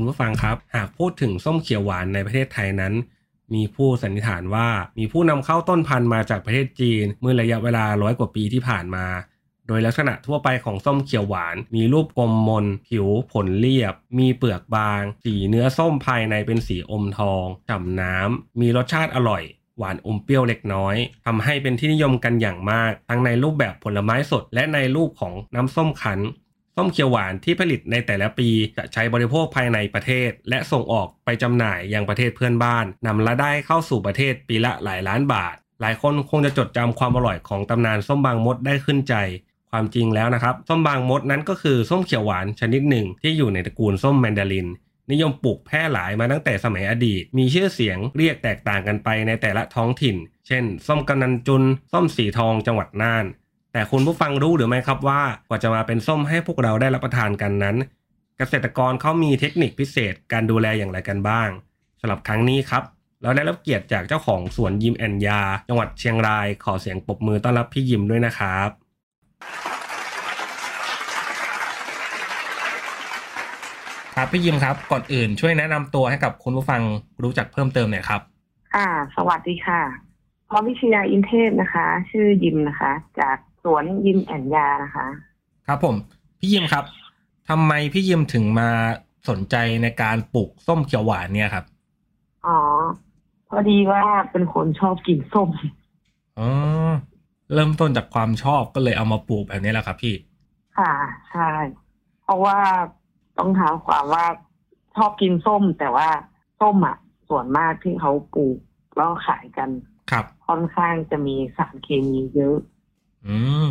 คุณผู้ฟังครับ หากพูดถึงส้มเขียวหวานในประเทศไทยนั้น มีผู้สันนิษฐานว่ามีผู้นำเข้าต้นพันธุ์มาจากประเทศจีน เมื่อระยะเวลาร้อยกว่าปีที่ผ่านมา โดยลักษณะทั่วไปของส้มเขียวหวาน มีรูปกลมมน ผิวผลเรียบ มีเปลือกบาง สีเนื้อส้มภายในเป็นสีอมทองฉ่ำน้ำ มีรสชาติอร่อยหวานอมเปรี้ยวเล็กน้อยทำให้เป็นที่นิยมกันอย่างมาก ทั้งในรูปแบบผลไม้สด และในรูปของน้ำส้มคั้น ส้มเขียวหวานที่ผลิตในแต่ละปีจะใช้บริโภคภายในประเทศ และส่งออกไปจำหน่ายยังประเทศเพื่อนบ้านนำรายได้เข้าสู่ประเทศปีละหลายล้านบาท หลายคนคงจะจดจำความอร่อยของตำนานส้มบางมดได้ขึ้นใจ ความจริงแล้วนะครับ ส้มบางมดนั้นก็คือส้มเขียวหวานชนิดหนึ่งที่อยู่ในตระกูลส้มแมนดารินนิยมปลูกแพร่หลายมาตั้งแต่สมัยอดีต มีชื่อเสียงเรียกแตกต่างกันไปในแต่ละท้องถิ่น เช่น ส้มกำนันจุน ส้มสีทองจังหวัดน่าน แต่คุณผู้ฟังรู้หรือไม่ครับว่ากว่าจะมาเป็นส้มให้พวกเราได้รับประทานกันนั้น เกษตรกรเขามีเทคนิคพิเศษการดูแลอย่างไรกันบ้างสำหรับครั้งนี้ครับเราได้รับเกียรติจากเจ้าของสวนยิมแอนยา จังหวัดเชียงราย ขอเสียงปรบมือต้อนรับพี่ยิมด้วยนะครับ ครับพี่ยิมครับ ก่อนอื่นช่วยแนะนำตัวให้กับคุณผู้ฟังรู้จักเพิ่มเติมหน่อยครับ ค่ะ สวัสดีค่ะพรวิชยาอินเทพนะคะ ชื่อยิมนะคะ จาก สวนยิมแอนยานะคะ ครับผม พี่ยิมครับทำไมพี่ยิมถึงมาสนใจในการปลูกส้มเขียวหวานเนี่ยครับ อ๋อ พอดีว่าเป็นคนชอบกินส้ม อ๋อ เริ่มต้นจากความชอบก็เลยเอามาปลูกแบบนี้แหละครับพี่ ค่ะ ใช่ เพราะว่าต้องถามความว่าชอบกินส้ม แต่ว่าส้มอะ ส่วนมากที่เขาปลูกแล้วขายกัน ครับ ค่อนข้างจะมีสารเคมีเยอะ อืม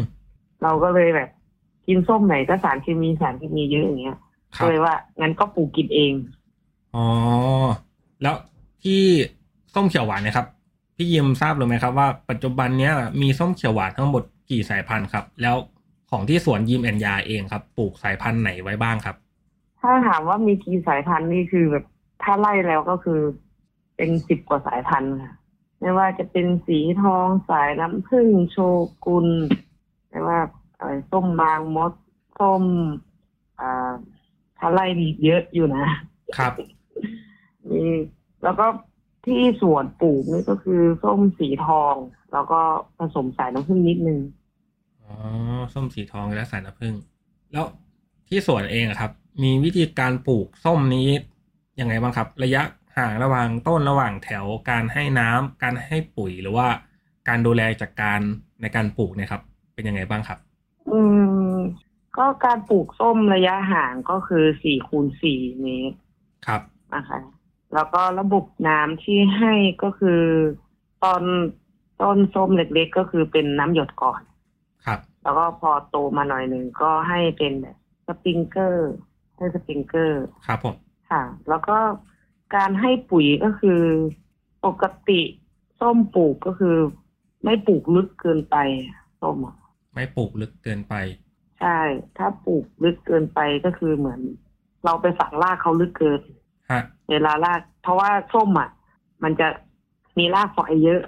เราก็เลยแบบ กินส้มไหนก็สารเคมีสารเคมีเยอะอย่างเงี้ยครัก็บเลยว่างั้นก็ปลูกกินเองอ๋อแล้วที่ส้มเขียวหวานเนะครับพี่ยิมทราบหรือไหมครับว่าปัจจุบันเนี้ยมีส้มเขียวหวานทั้งหมดกี่สายพันธุ์ครับ แล้วของที่สวนยิมแอนยาเองครับ ปลูกสายพันธุ์ไหนไว้บ้างครับ ถ้าถามว่ามีกี่สายพันธุ์นี่คือแบบถ้าไล่แล้วก็คือเป็นสิบกว่าสายพันธุ์ค่ะ ไม่ว่าจะเป็นสีทองสายน้ำผึ้งโชกุนไม่ว่าอะไรส้มบางมดส้มอ่าถ้าไล่ดีเยอะอยู่นะครับมีแล้วก็ที่สวนปลูกนี่ก็คือส้มสีทอง แล้วก็ผสมสายน้ำผึ้งนิดนึงอ๋อส้มสีทองและสายน้ำผึ้งแล้วที่สวนเองอะครับ มีวิธีการปลูกส้มนี้ยังไงบ้างครับ ระยะ ห่างระหว่างต้นระหว่างแถวการให้น้ำการให้ปุ๋ยหรือว่าการดูแลจากการในการปลูกเนี่ยครับ เป็นยังไงบ้างครับ อืม ก็การปลูกส้มระยะห่างก็คือสี่คูณสี่เมตรครับนะคะแล้วก็ระบบน้ำที่ให้ก็คือ ตอนต้นส้มเล็กๆก็คือเป็นน้ำหยดก่อนครับ แล้วก็พอโตมาหน่อยหนึ่งก็ให้เป็นแบบสปริงเกอร์ให้สปริงเกอร์ครับผมค่ะ แล้วก็ การให้ปุ๋ยก็คือปกติส้มปลูกก็คือ ไม่ปลูกลึกเกินไปส้มอะไม่ปลูกลึกเกินไป ใช่ ถ้าปลูกลึกเกินไปก็คือเหมือน เราไปฝังรากเขาลึกเกินฮะเวลาราก เพราะว่าส้มอะ มันจะมีรากฝอยเยอะ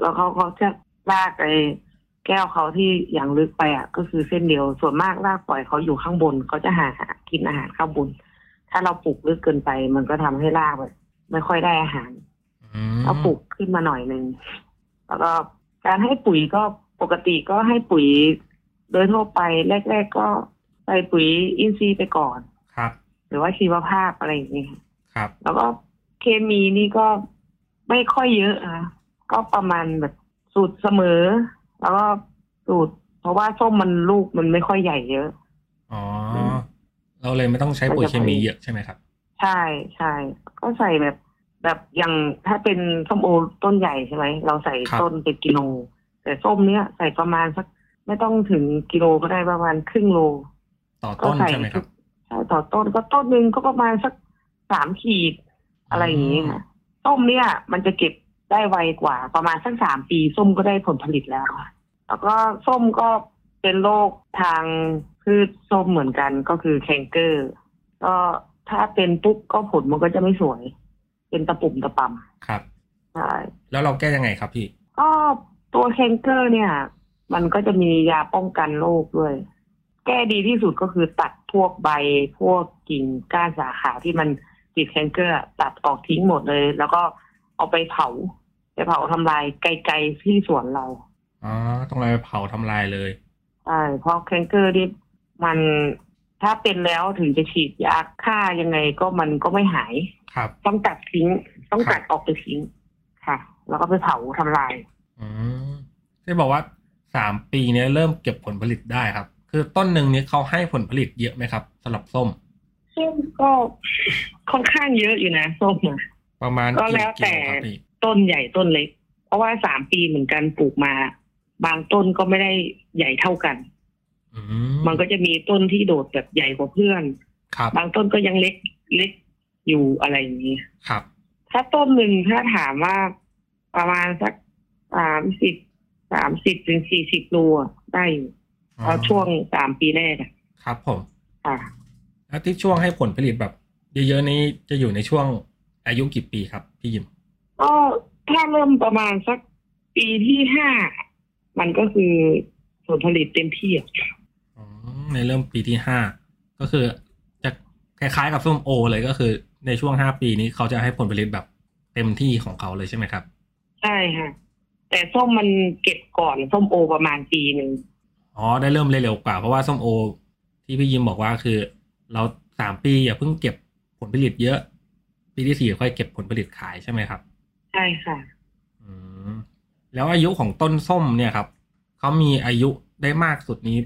แล้วเขาเขาจะรากไอ้แก้วเขาที่อย่างลึกไปอะ ก็คือเส้นเดียวส่วนมากรากฝอยเขาอยู่ข้างบนเขาจะหากินอาหารข้างบน ถ้าเราปลูกลึกเกินไป มันก็ทำให้รากแบบไม่ค่อยได้อาหารอืมเอาปลูกขึ้นมาหน่อยหนึ่งแล้วก็การให้ปุ๋ยก็ปกติก็ให้ปุ๋ยโดยทั่วไปแรก ๆ ก็ใส่ปุ๋ยอินทรีย์ไปก่อนครับ หรือว่าชีวภาพอะไรอย่างเงี้ยค่ะครับ แล้วก็เคมีนี่ก็ไม่ค่อยเยอะอะก็ประมาณแบบสูตรเสมอ แล้วก็สูตร เพราะว่าส้มมันลูกมันไม่ค่อยใหญ่เยอะ อ๋อ เราเลยไม่ต้องใช้ปุ๋ยเคมีเยอะใช่ไหมครับ ใช่ใช่ก็ใส่แบบ แบบอย่างถ้าเป็นส้มโอต้นใหญ่ใช่ไหมเราใส่ครับต้นเป็นกิโล แต่ส้มเนี้ยใส่ประมาณสักไม่ต้องถึงกิโลก็ได้ประมาณครึ่งโล ต่อก็ต้นใส่ใช่ไหมครับใช่ต่อต้นก็ต้นหนึ่งก็ประมาณสักสามขีดอะไรอย่างนี้ค่ะส้มเนี่ยมันจะเก็บได้ไวกว่า ประมาณสักสามปี ส้มก็ได้ผลผลิตแล้วค่ะแล้วก็ส้มก็เป็นโรคทาง พืชส้มเหมือนกันก็คือแคนเกอร์ ก็ถ้าเป็นปุ๊บก็ผลมันก็จะไม่สวย เป็นตะปุ่มตะปำครับใช่แล้วเราแก้ยังไงครับพี่ก็ตัวแคนเกอร์เนี่ย มันก็จะมียาป้องกันโรคด้วย แก้ดีที่สุดก็คือตัดพวกใบพวกกิ่งก้านสาขาที่มันติดแคนเกอร์ตัดออกทิ้งหมดเลย แล้วก็เอาไปเผาไปเผาทำลายไกลๆที่สวนเราอ๋อต้องเลยเผาทำลายเลยใช่เพราะแคนเกอร์นี่ มันถ้าเป็นแล้วถึงจะฉีดยาฆ่ายังไงก็มันก็ไม่หาย ครับ ต้องตัดทิ้ง ต้องครับตัดออกไปทิ้ง ค่ะ แล้วก็ไปเผาทำลาย อืมที่บอกว่าสามปีเนี้ยเริ่มเก็บผลผลิตได้ครับ คือต้นหนึ่งเนี้ยเขาให้ผลผลิตเยอะไหมครับสำหรับส้ม ส้มก็ค่อนข้างเยอะอยู่นะส้มอะประมาณก็กี่แล้วกิแต่โลครับพี่ต้นใหญ่ต้นเล็ก เพราะว่าสามปีเหมือนกันปลูกมา บางต้นก็ไม่ได้ใหญ่เท่ากันอื มันก็จะมีต้นที่โดดแบบใหญ่กว่าเพื่อนครับบางต้นก็ยังเล็กเล็กอยู่อะไรอย่างนี้ครับ ถ้าต้นหนึ่งถ้าถามว่าประมาณสักสามสิบสามสิบถึงสี่สิบโลอะได้อยู่เพราะช่วงสามปีแรกอะครับผมค่ะแล้วที่ช่วงให้ผลผลิตแบบ เยอะๆนี้จะอยู่ในช่วงอายุกี่ปีครับพี่ยิมก็ถ้าเริ่มประมาณสักปีที่ห้ามันก็คือผลผลิตเต็มที่อะอ๋อ ในเริ่มปีที่ห้าก็คือจะคล้ายๆกับส้มโอ เลยก็คือในช่วงห้าปีนี้เขาจะให้ผลผลิตแบบเต็มที่ของเขาเลยใช่ไหมครับ ใช่ค่ะ แต่ส้มมันเก็บก่อนส้มโอประมาณปีหนึ่งอ๋อได้เริ่มเร็วกว่าเพราะว่าส้มโอ ที่พี่ยิมบอกว่าคือ เราสามปีอย่าเพิ่งเก็บผลผลิตเยอะ ปีที่สี่ค่อยเก็บผลผลิตขายใช่ไหมครับ ใช่ค่ะ อืมแล้วอายุของต้นส้มเนี่ยครับเขามีอายุได้มากสุดนี้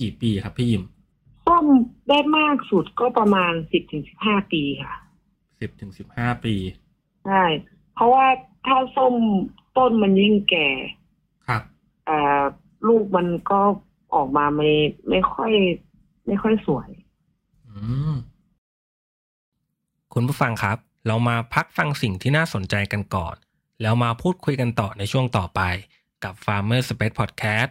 กี่ปีครับพี่ยิมส้มได้มากสุดก็ประมาณสิบถึงสิบห้าปีค่ะสิบถึงสิบห้าปีใช่เพราะว่าถ้าส้มต้นมันยิ่งแก่ครับเอ่อลูกมันก็ออกมาไม่ไม่ค่อย ไม่ค่อยสวยอืมคุณผู้ฟังครับ เรามาพักฟังสิ่งที่น่าสนใจกันก่อน แล้วมาพูดคุยกันต่อในช่วงต่อไปกับ Farmer Space Podcast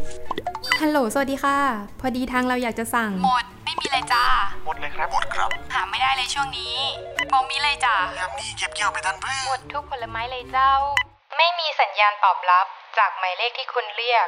ฮัลโหล สวัสดีค่ะ พอดีทางเราอยากจะสั่ง หมด ไม่มีเลยจ้า หมดเลยครับ หมดครับ หาไม่ได้เลยช่วงนี้บ่มีเลยจ้ายามนี้เก็บเกี่ยวไปทันเพื่อหมดทุกผลไม้เลยเจ้า ไม่มีสัญญาณตอบรับจากหมายเลขที่คุณเรียก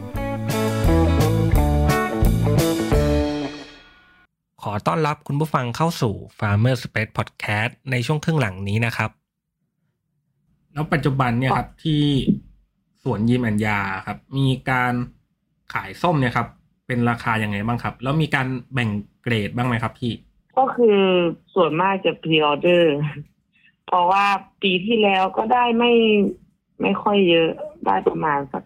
ขอต้อนรับคุณผู้ฟังเข้าสู่ Farmer Space Podcast ในช่วงครึ่งหลังนี้นะครับ แล้วปัจจุบันเนี่ยครับที่สวนยิมอัญญาครับ มีการขายส้มเนี่ยครับ เป็นราคายังไงบ้างครับ แล้วมีการแบ่งเกรดบ้างไหมครับพี่ ก็คือส่วนมากจะพรีออเดอร์เพราะว่าปีที่แล้วก็ได้ไม่ไม่ค่อยเยอะได้ประมาณสัก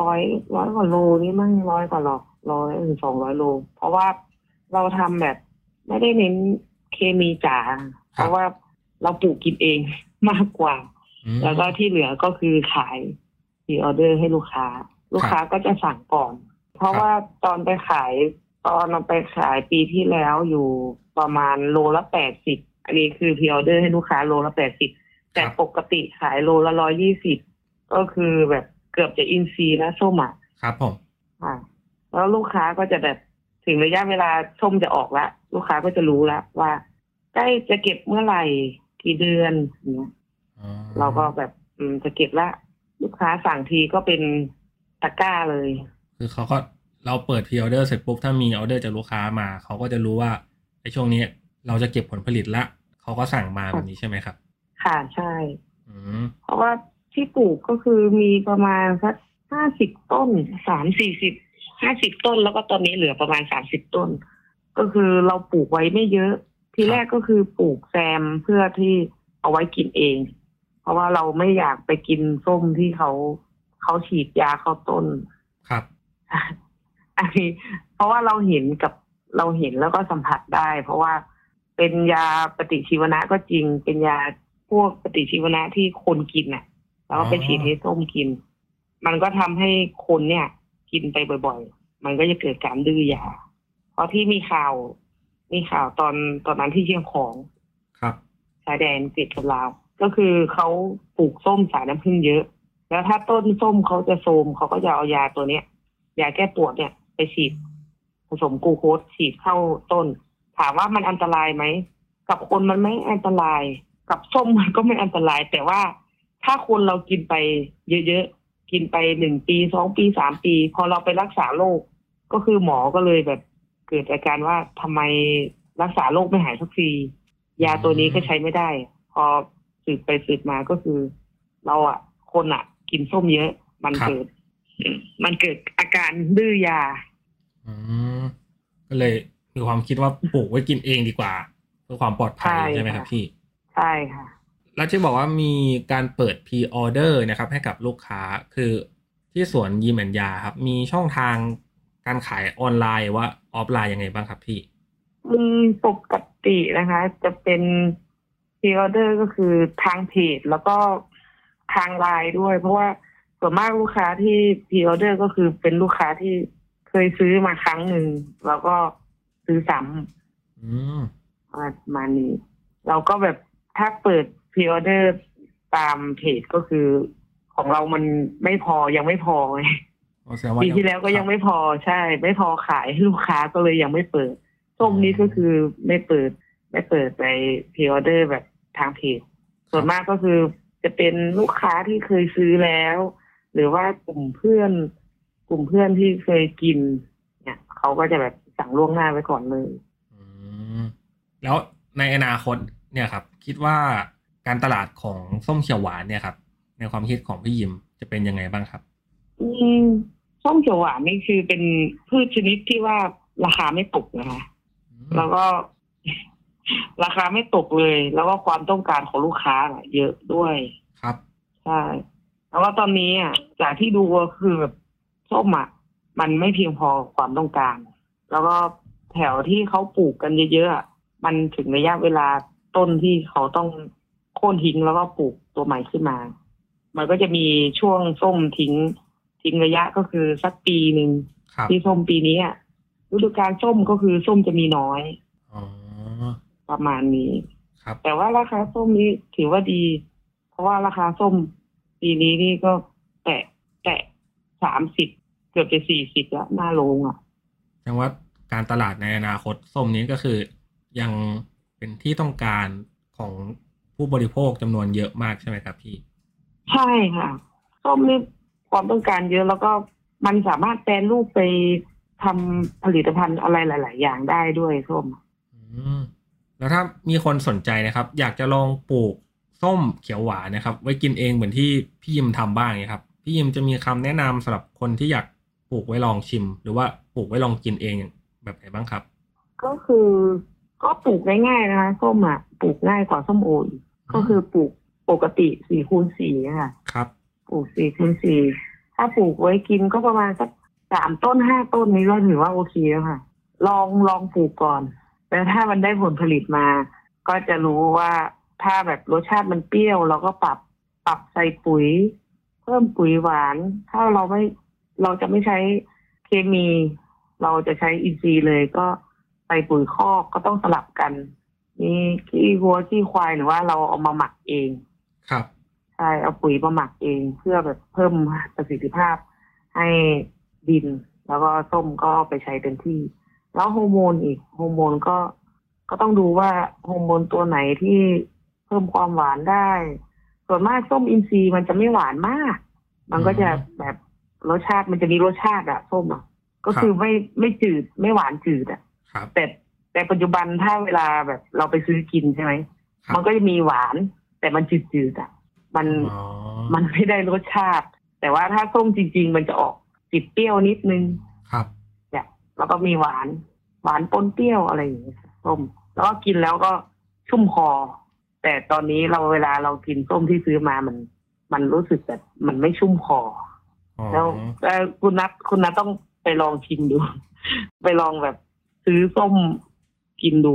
ร้อยร้อยกว่าโลนี่มั่งร้อยกว่าหรอกร้อยถึงสองร้อยโล เพราะว่า เราทำแบบ ไม่ได้เน้นเคมีจ๋าเพราะว่าเราปลูกกินเองมากกว่าอืมแล้วก็ที่เหลือก็คือขายพรีออเดอร์ให้ลูกค้า ลูกค้าก็จะสั่งก่อน เพราะว่าตอนไปขายตอนเราไปขายปีที่แล้วอยู่ประมาณโลละแปดสิบอันนี้คือพรีออเดอร์ให้ลูกค้าโลละแปดสิบแต่ปกติขายโลละร้อยยี่สิบก็คือแบบเกือบจะอินซีย์แล้วส้มอะครับผมค่ะแล้วลูกค้าก็จะแบบ ถึงระยะเวลาส้มจะออกละลูกค้าก็จะรู้แล้วว่าใกล้จะเก็บเมื่อไหร่กี่เดือนอย่างเงี้ยอ๋อเราก็แบบอืมจะเก็บละ ลูกค้าสั่งทีก็เป็นตะกร้าเลย คือเขาก็เราเปิดพ r ออเดอร์เสร็จปุ๊บถ้ามีออเดอร์จากลูกค้ามา เขาก็จะรู้ว่าในช่วงนี้เราจะเก็บผลผลิตละเขาก็สั่งมาแบบนี้ใช่ไหมครับ ค่ะใช่อืมเพราะว่าที่ปลูกก็คือมีประมาณสักห้าสิบต้นสามสี่สิบ ห้าสิบต้นแล้วก็ตอนนี้เหลือประมาณสามสิบต้น ก็คือเราปลูกไว้ไม่เยอะ ทีแรกก็คือปลูกแซมเพื่อที่เอาไว้กินเอง เพราะว่าเราไม่อยากไปกินส้มที่เขาเขาฉีดยาเข้าต้นครับอันนี้เพราะว่าเราเห็นกับเราเห็นแล้วก็สัมผัสได้ เพราะว่าเป็นยาปฏิชีวนะก็จริง เป็นยาพวกปฏิชีวนะที่คนกินน่ะ แล้วก็ไปฉีดให้ส้มกิน มันก็ทำให้คนเนี่ย กินไปบ่อยๆ มันก็จะเกิดการดื้อยา เพราะที่มีข่าวมีข่าวตอนตอนนั้นที่เชียงของครับชายแดนติดกับลาว ก็คือเขาปลูกส้มสายน้ำผึ้งเยอะ แล้วถ้าต้นส้มเขาจะโทรมเขาก็จะเอายาตัวเนี้ยยาแก้ปวดเนี่ยไปฉีดผสมกลูโคสฉีดเข้าต้น ถามว่ามันอันตรายไหม กับคนมันไม่อันตราย กับส้มมันก็ไม่อันตราย แต่ว่าถ้าคนเรากินไปเยอะๆ กินไปหนึ่งปีสองปีสามปี พอเราไปรักษาโรคก็คือหมอก็เลยแบบเกิดอาการว่าทำไมรักษาโรคไม่หายสักทียาตัวนี้ก็ใช้ไม่ได้ พอสืบไปสืบมาก็คือ เราอะ คนอะ กินส้มเยอะ มันครับเกิด มันเกิดอาการดื้อยาอืมก็เลยมีความคิดว่าปลูกไว้กินเองดีกว่า เพื่อความปลอดภัยใช่ใช่ไหมครับค่ะพี่ ใช่ค่ะ แล้วที่บอกว่ามีการเปิดพ r ออเดอร์นะครับ ให้กับลูกค้าคือที่สวนยิมแอนยาครับ มีช่องทางการขายออนไลน์ว่าออฟไลน์ยังไงบ้างครับพี่อืมปกตินะคะ จะเป็นพ r ออเดอร์ก็คือทางเพจแล้วก็ทางไลน์ด้วย เพราะว่าส่วนมากลูกค้าที่พ r ออเดอร์ก็คือเป็นลูกค้าที่เคยซื้อมาครั้งหนึ่งแล้วก็ซื้อซ้อืมำประมาณนี้เราก็แบบถ้าเปิด พ r ออเดอร์ตามเพจก็คือของเรามันไม่พอยังไม่พอไงอ๋อแสดงว่าปีที่แล้วก็ยังไม่พอใช่ ไม่พอขายให้ลูกค้าก็เลยยังไม่เปิดส้มนี้ก็คือไม่เปิด ไม่เปิดไปพ r ออเดอร์แบบทางเพจส่วนมากก็คือจะเป็นลูกค้าที่เคยซื้อแล้ว หรือว่ากลุ่มเพื่อน กลุ่มเพื่อนที่เคยกิน เนี่ยเขาก็จะแบบสั่งล่วงหน้าไว้ก่อนเลยอืมแล้วในอนาคตเนี่ยครับ คิดว่า การตลาดของส้มเขียวหวานเนี่ยครับ ในความคิดของพี่ยิมจะเป็นยังไงบ้างครับ อืมส้มเขียวหวานนี่คือเป็นพืชชนิดที่ว่าราคาไม่ตกนะคะแล้วก็ราคาไม่ตกเลย แล้วก็ความต้องการของลูกค้าน่ะเยอะด้วยครับใช่แล้วก็ตอนนี้อะจากที่ดูก็คือแบบส้มอะมันไม่เพียงพอความต้องการ แล้วก็แถวที่เขาปลูกกันเยอะๆอะมันถึงระยะเวลาต้นที่เขาต้อง โค่นทิ้งแล้วก็ปลูกตัวใหม่ขึ้นมา มันก็จะมีช่วงส้มทิ้ง ทิ้งระยะก็คือสักปีหนึ่งครับที่ส้มปีนี้อะฤดูกาลส้มก็คือส้มจะมีน้อยอ๋อประมาณนี้ครับ แต่ว่าราคาส้มนี้ถือว่าดี เพราะว่าราคาส้มปีนี้นี่ก็แตะแตะสามสิบเกือบจะสี่สิบแล้วหน้าโรงอะแสดงว่าการตลาดในอนาคตส้มนี้ก็คือยังเป็นที่ต้องการของ ผู้บริโภคจำนวนเยอะมากใช่ไหมครับพี่ ใช่ค่ะส้มนี่ความต้องการเยอะแล้วก็มันสามารถแปรรูปไปทำผลิตภัณฑ์อะไรหลาย ๆ อย่างได้ด้วยส้มอืมแล้วถ้ามีคนสนใจนะครับ อยากจะลองปลูกส้มเขียวหวานนะครับ ไว้กินเองเหมือนที่พี่ยิมทำบ้างเนี่ยครับ พี่ยิมจะมีคำแนะนำสำหรับคนที่อยากปลูกไว้ลองชิม หรือว่าปลูกไว้ลองกินเองแบบไหนบ้างครับ ก็คือก็ปลูกง่ายๆนะคะส้มอะปลูกง่ายกว่าส้มโออีก ก็คือปลูกปกติสี่คูณสี่ค่ะครับ ปลูกสี่คูณสี่ถ้าปลูกไว้กินก็ประมาณสักสามต้นห้าต้นนี้ก็ถือว่าโอเคแล้วค่ะ ลองลองปลูกก่อนแต่ถ้ามันได้ผลผลิตมา ก็จะรู้ว่าถ้าแบบรสชาติมันเปรี้ยว เราก็ปรับปรับใส่ปุ๋ย เพิ่มปุ๋ยหวาน ถ้าเราไม่เราจะไม่ใช้เคมี เราจะใช้อินทรีย์เลยก็ใส่ปุ๋ยคอกก็ต้องสลับกัน มีขี้วัวขี้ควายหรือว่าเราเอามาหมักเอง ครับ ใช่ เอาปุ๋ยมาหมักเองเพื่อแบบเพิ่มประสิทธิภาพให้ดิน แล้วก็ส้มก็ไปใช้เต็มที่ แล้วฮอร์โมนอีกฮอร์โมนก็ก็ต้องดูว่าฮอร์โมนตัวไหนที่เพิ่มความหวานได้ ส่วนมากส้มอินทรีย์มันจะไม่หวานมาก มันก็จะแบบรสชาติมันจะมีรสชาติอะส้มอะก็คือไม่ไม่จืดไม่หวานจืดอะครับแต่ แต่ปัจจุบันถ้าเวลาแบบเราไปซื้อกินใช่ไหมครับมันก็จะมีหวาน แต่มันจืดๆอะมันอ๋อมันไม่ได้รสชาติ แต่ว่าถ้าส้มจริง ๆ มันจะออกติดเปรี้ยวนิดนึงครับเนี่ยแล้วก็มีหวาน หวานปนเปรี้ยวอะไรอย่างเงี้ยค่ะส้มแล้วก็กินแล้วก็ชุ่มคอ แต่ตอนนี้เราเวลาเรากินส้มที่ซื้อมามัน มันรู้สึกแบบมันไม่ชุ่มคออ๋อแล้วเอ่อคุณนัทคุณนัทต้องไปลองชิมดู ไปลองแบบซื้อส้ม กินดู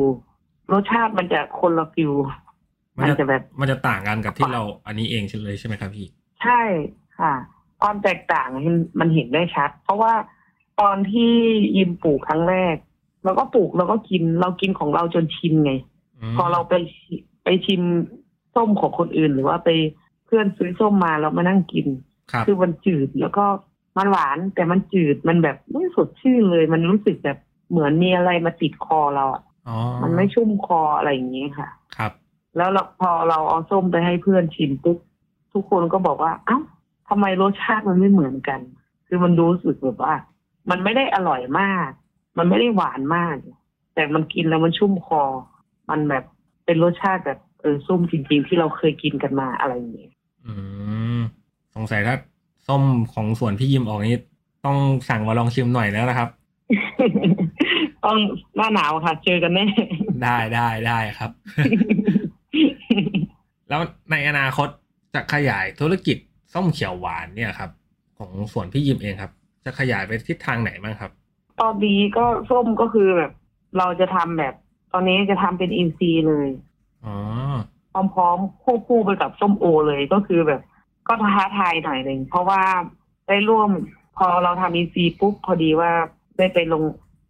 รสชาติมันจะคนละฟิวมัมันนจะจะแบบมันจะต่างกันกับที่เราอันนี้เองใช่เลยใช่ไหมครับพี่ใช่ค่ะ ความแตกต่างมันเห็นได้ชัด เพราะว่าตอนที่ยิมปลูกครั้งแรกเราก็ปลูกเราก็กินเรากินของเราจนชินไง พอเราไปชิไปชิมส้มของคนอื่น หรือว่าไปเพื่อนซื้อส้มมาเรามานั่งกินครับคือมันจืดแล้วก็มันหวานแต่มันจืดมันแบบไม่สดชื่นเลย มันรู้สึกแบบเหมือนมีอะไรมาติดคอเราอะอ๋อ มันไม่ชุ่มคออะไรอย่างเงี้ยค่ะ ครับ แล้วเราพอเราเอาส้มไปให้เพื่อนชิมปุ๊บทุกคนก็บอกว่า เอ้าทำไมรสชาติมันไม่เหมือนกัน คือมันรู้สึกแบบว่า มันไม่ได้อร่อยมาก มันไม่ได้หวานมาก แต่มันกินแล้วมันชุ่มคอ มันแบบเป็นรสชาติแบบเออส้มจริงๆที่เราเคยกินกันมาอะไรอย่างเงี้ยอืมสงสัยถ้าส้มของสวนพี่ยิมออกนี้ ต้องสั่งมาลองชิมหน่อยแล้วนะครับ ต้องหน้าหนาวค่ะ เจอกันแน่ ได้ได้ได้ครับ แล้วในอนาคตจะขยายธุรกิจส้มเขียวหวานเนี่ยครับ ของสวนพี่ยิมเองครับ จะขยายไปทิศทางไหนบ้างครับ ตอนนี้ก็ส้มก็คือแบบ เราจะทำแบบ ตอนนี้จะทำเป็นอินซีย์เลยอ๋อพร้อมๆควบคู่ไปกับส้มโอเลยก็คือแบบ ก็ท้าทายหน่อยหนึ่งเพราะว่าได้ร่วมพอเราทำอินซีย์ปุ๊บพอดีว่าได้ไปลง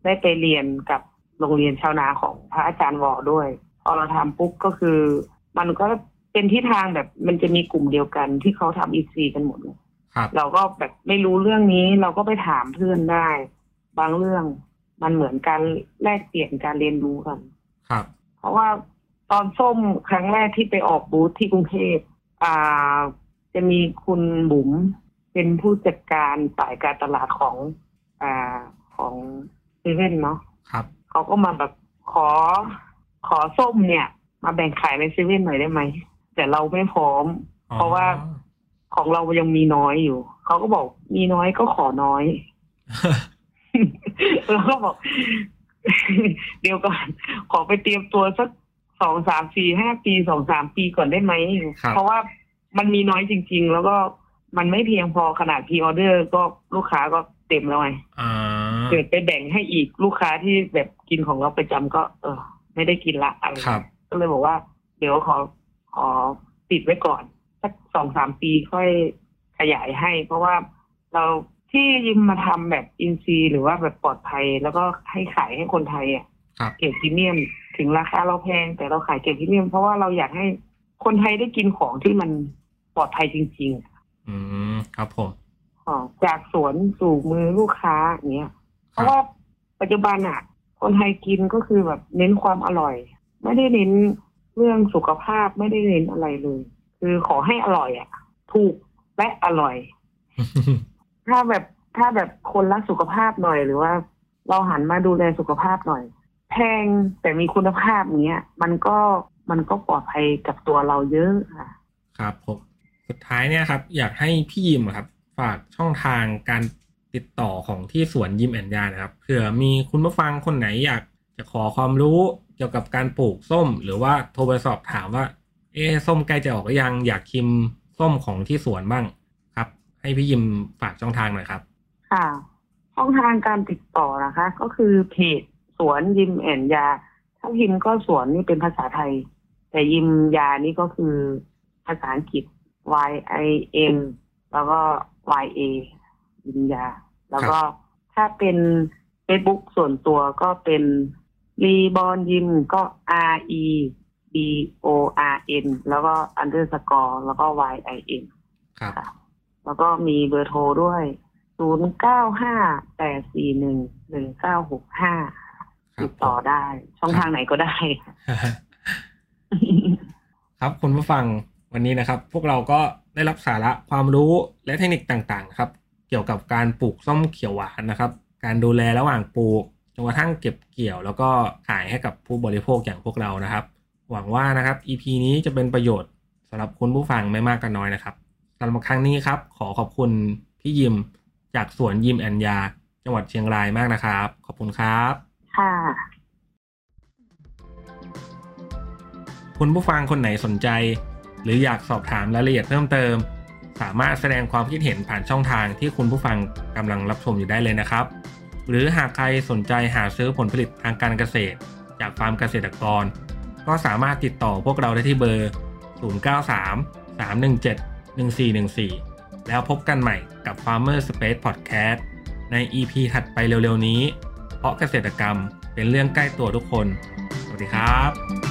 ได้ไปเรียนกับโรงเรียนชาวนาของพระอาจารย์วอด้วยพอเราทำปุ๊บก็คือ มันก็เป็นที่ทางแบบมันจะมีกลุ่มเดียวกันที่เขาทำอินซีย์กันหมดเลยครับเราก็แบบไม่รู้เรื่องนี้เราก็ไปถามเพื่อนได้ บางเรื่องมันเหมือนการแลกเปลี่ยนการเรียนรู้กันครับ เพราะว่าตอนส้มครั้งแรกที่ไปออกบูธที่กรุงเทพอ่า จะมีคุณบุ๋มเป็นผู้จัดการฝ่ายการตลาดของอ่าของ เซเว่นเนาะครับเขาก็มาแบบขอขอส้มเนี่ย มาแบ่งขายในเซเว่นหน่อยได้ไหมแต่เราไม่พร้อม เพราะว่าของเรายังมีน้อยอยู่ เขาก็บอกมีน้อยก็ขอน้อยแล้วก็บอก เดี๋ยวก่อน ขอไปเตรียมตัวสักสองสามสี่ห้าปีสองสามปีก่อนได้ไหมครับเพราะว่ามันมีน้อยจริง ๆ แล้วก็มันไม่เพียงพอขนาด pre-order ก็ลูกค้าก็เต็มแล้วไงอ่า เกิดไปแบ่งให้อีกลูกค้าที่แบบกินของเราประจำก็ เออ ไม่ได้กินละอะไรครับก็เลยบอกว่า เดี๋ยวขอขอติดไว้ก่อนสักสองสามปีค่อยขยายให้ เพราะว่าเราที่ยิมมาทำแบบอินทรีย์หรือว่าแบบปลอดภัย แล้วก็ให้ขายให้คนไทยอะครับเกรดพรีเมียมถึงราคาเราแพง แต่เราขายเกรดพรีเมียมเพราะว่าเราอยากให้คนไทยได้กินของที่มันปลอดภัยจริง ๆ อืมครับผมอ๋อจากสวนสู่มือลูกค้าอย่างเงี้ย เพครับราะว่าปัจจุบันอะ คนไทยกินก็คือแบบเน้นความอร่อย ไม่ได้เน้นเรื่องสุขภาพไม่ได้เน้นอะไรเลย คือขอให้อร่อยอะ ถูกและอร่อย ถ้าแบบถ้าแบบคนรักสุขภาพหน่อยหรือว่า เราหันมาดูแลสุขภาพหน่อย แพงแต่มีคุณภาพเนี้ย มันก็มันก็ปลอดภัยกับตัวเราเยอะค่ะ ครับผมสุดท้ายเนี่ยครับ อยากให้พี่ยิมอะครับ ฝากช่องทางการ ติดต่อของที่สวนยิมแอนยานะครับเผื่อมีคุณผู้ฟังคนไหนอยากจะขอความรู้เกี่ยวกับการปลูกส้ม หรือว่าโทรไปสอบถามว่า เอ๊ส้มใกล้จะออกหรือยังอยากชิมส้มของที่สวนบ้างครับ ให้พี่ยิมฝากช่องทางหน่อยครับ ค่ะช่องทางการติดต่อนะคะ ก็คือเพจสวนยิมแอนยา ถ้าพิมก็สวนนี่เป็นภาษาไทย แต่ยิมยานี่ก็คือภาษาอังกฤษ Y I M แล้วก็ Y A ยิมยา แล้วก็ถ้าเป็น Facebook ส่วนตัวก็เป็นรีบอนยิมก็ R E B B O R N แล้วก็ underscore แล้วก็ Y I N ครับค่ะแล้วก็มีเบอร์โทรด้วย ศูนย์เก้าห้าแปดสี่หนึ่งหนึ่งเก้าหกห้าครับติดต่อได้ ช่องทางไหนก็ได้ ครับคุณผู้ฟังวันนี้นะครับ พวกเราก็ได้รับสาระความรู้และเทคนิคต่างๆนะครับ เกี่ยวกับการปลูกส้มเขียวหวานนะครับ การดูแลระหว่างปลูกจนกระทั่งเก็บเกี่ยว แล้วก็ขายให้กับผู้บริโภคอย่างพวกเรานะครับ หวังว่านะครับ EP นี้จะเป็นประโยชน์สำหรับคุณผู้ฟังไม่มากก็น้อยนะครับสำหรับครั้งนี้ครับ ขอขอบคุณพี่ยิมจากสวนยิมแอนยา จังหวัดเชียงรายมากนะครับ ขอบคุณครับ ค่ะ คุณผู้ฟังคนไหนสนใจ หรืออยากสอบถามรายละเอียดเพิ่มเติม สามารถแสดงความคิดเห็นผ่านช่องทางที่คุณผู้ฟังกำลังรับชมอยู่ได้เลยนะครับ หรือหากใครสนใจหาซื้อผลผลิตทางการเกษตร จากฟาร์มเกษตรกร ก็สามารถติดต่อพวกเราได้ที่เบอร์ 093 317 1414 แล้วพบกันใหม่กับ Farmer Space Podcast ใน EP ถัดไปเร็วๆนี้ เพราะเกษตรกรรมเป็นเรื่องใกล้ตัวทุกคน สวัสดีครับ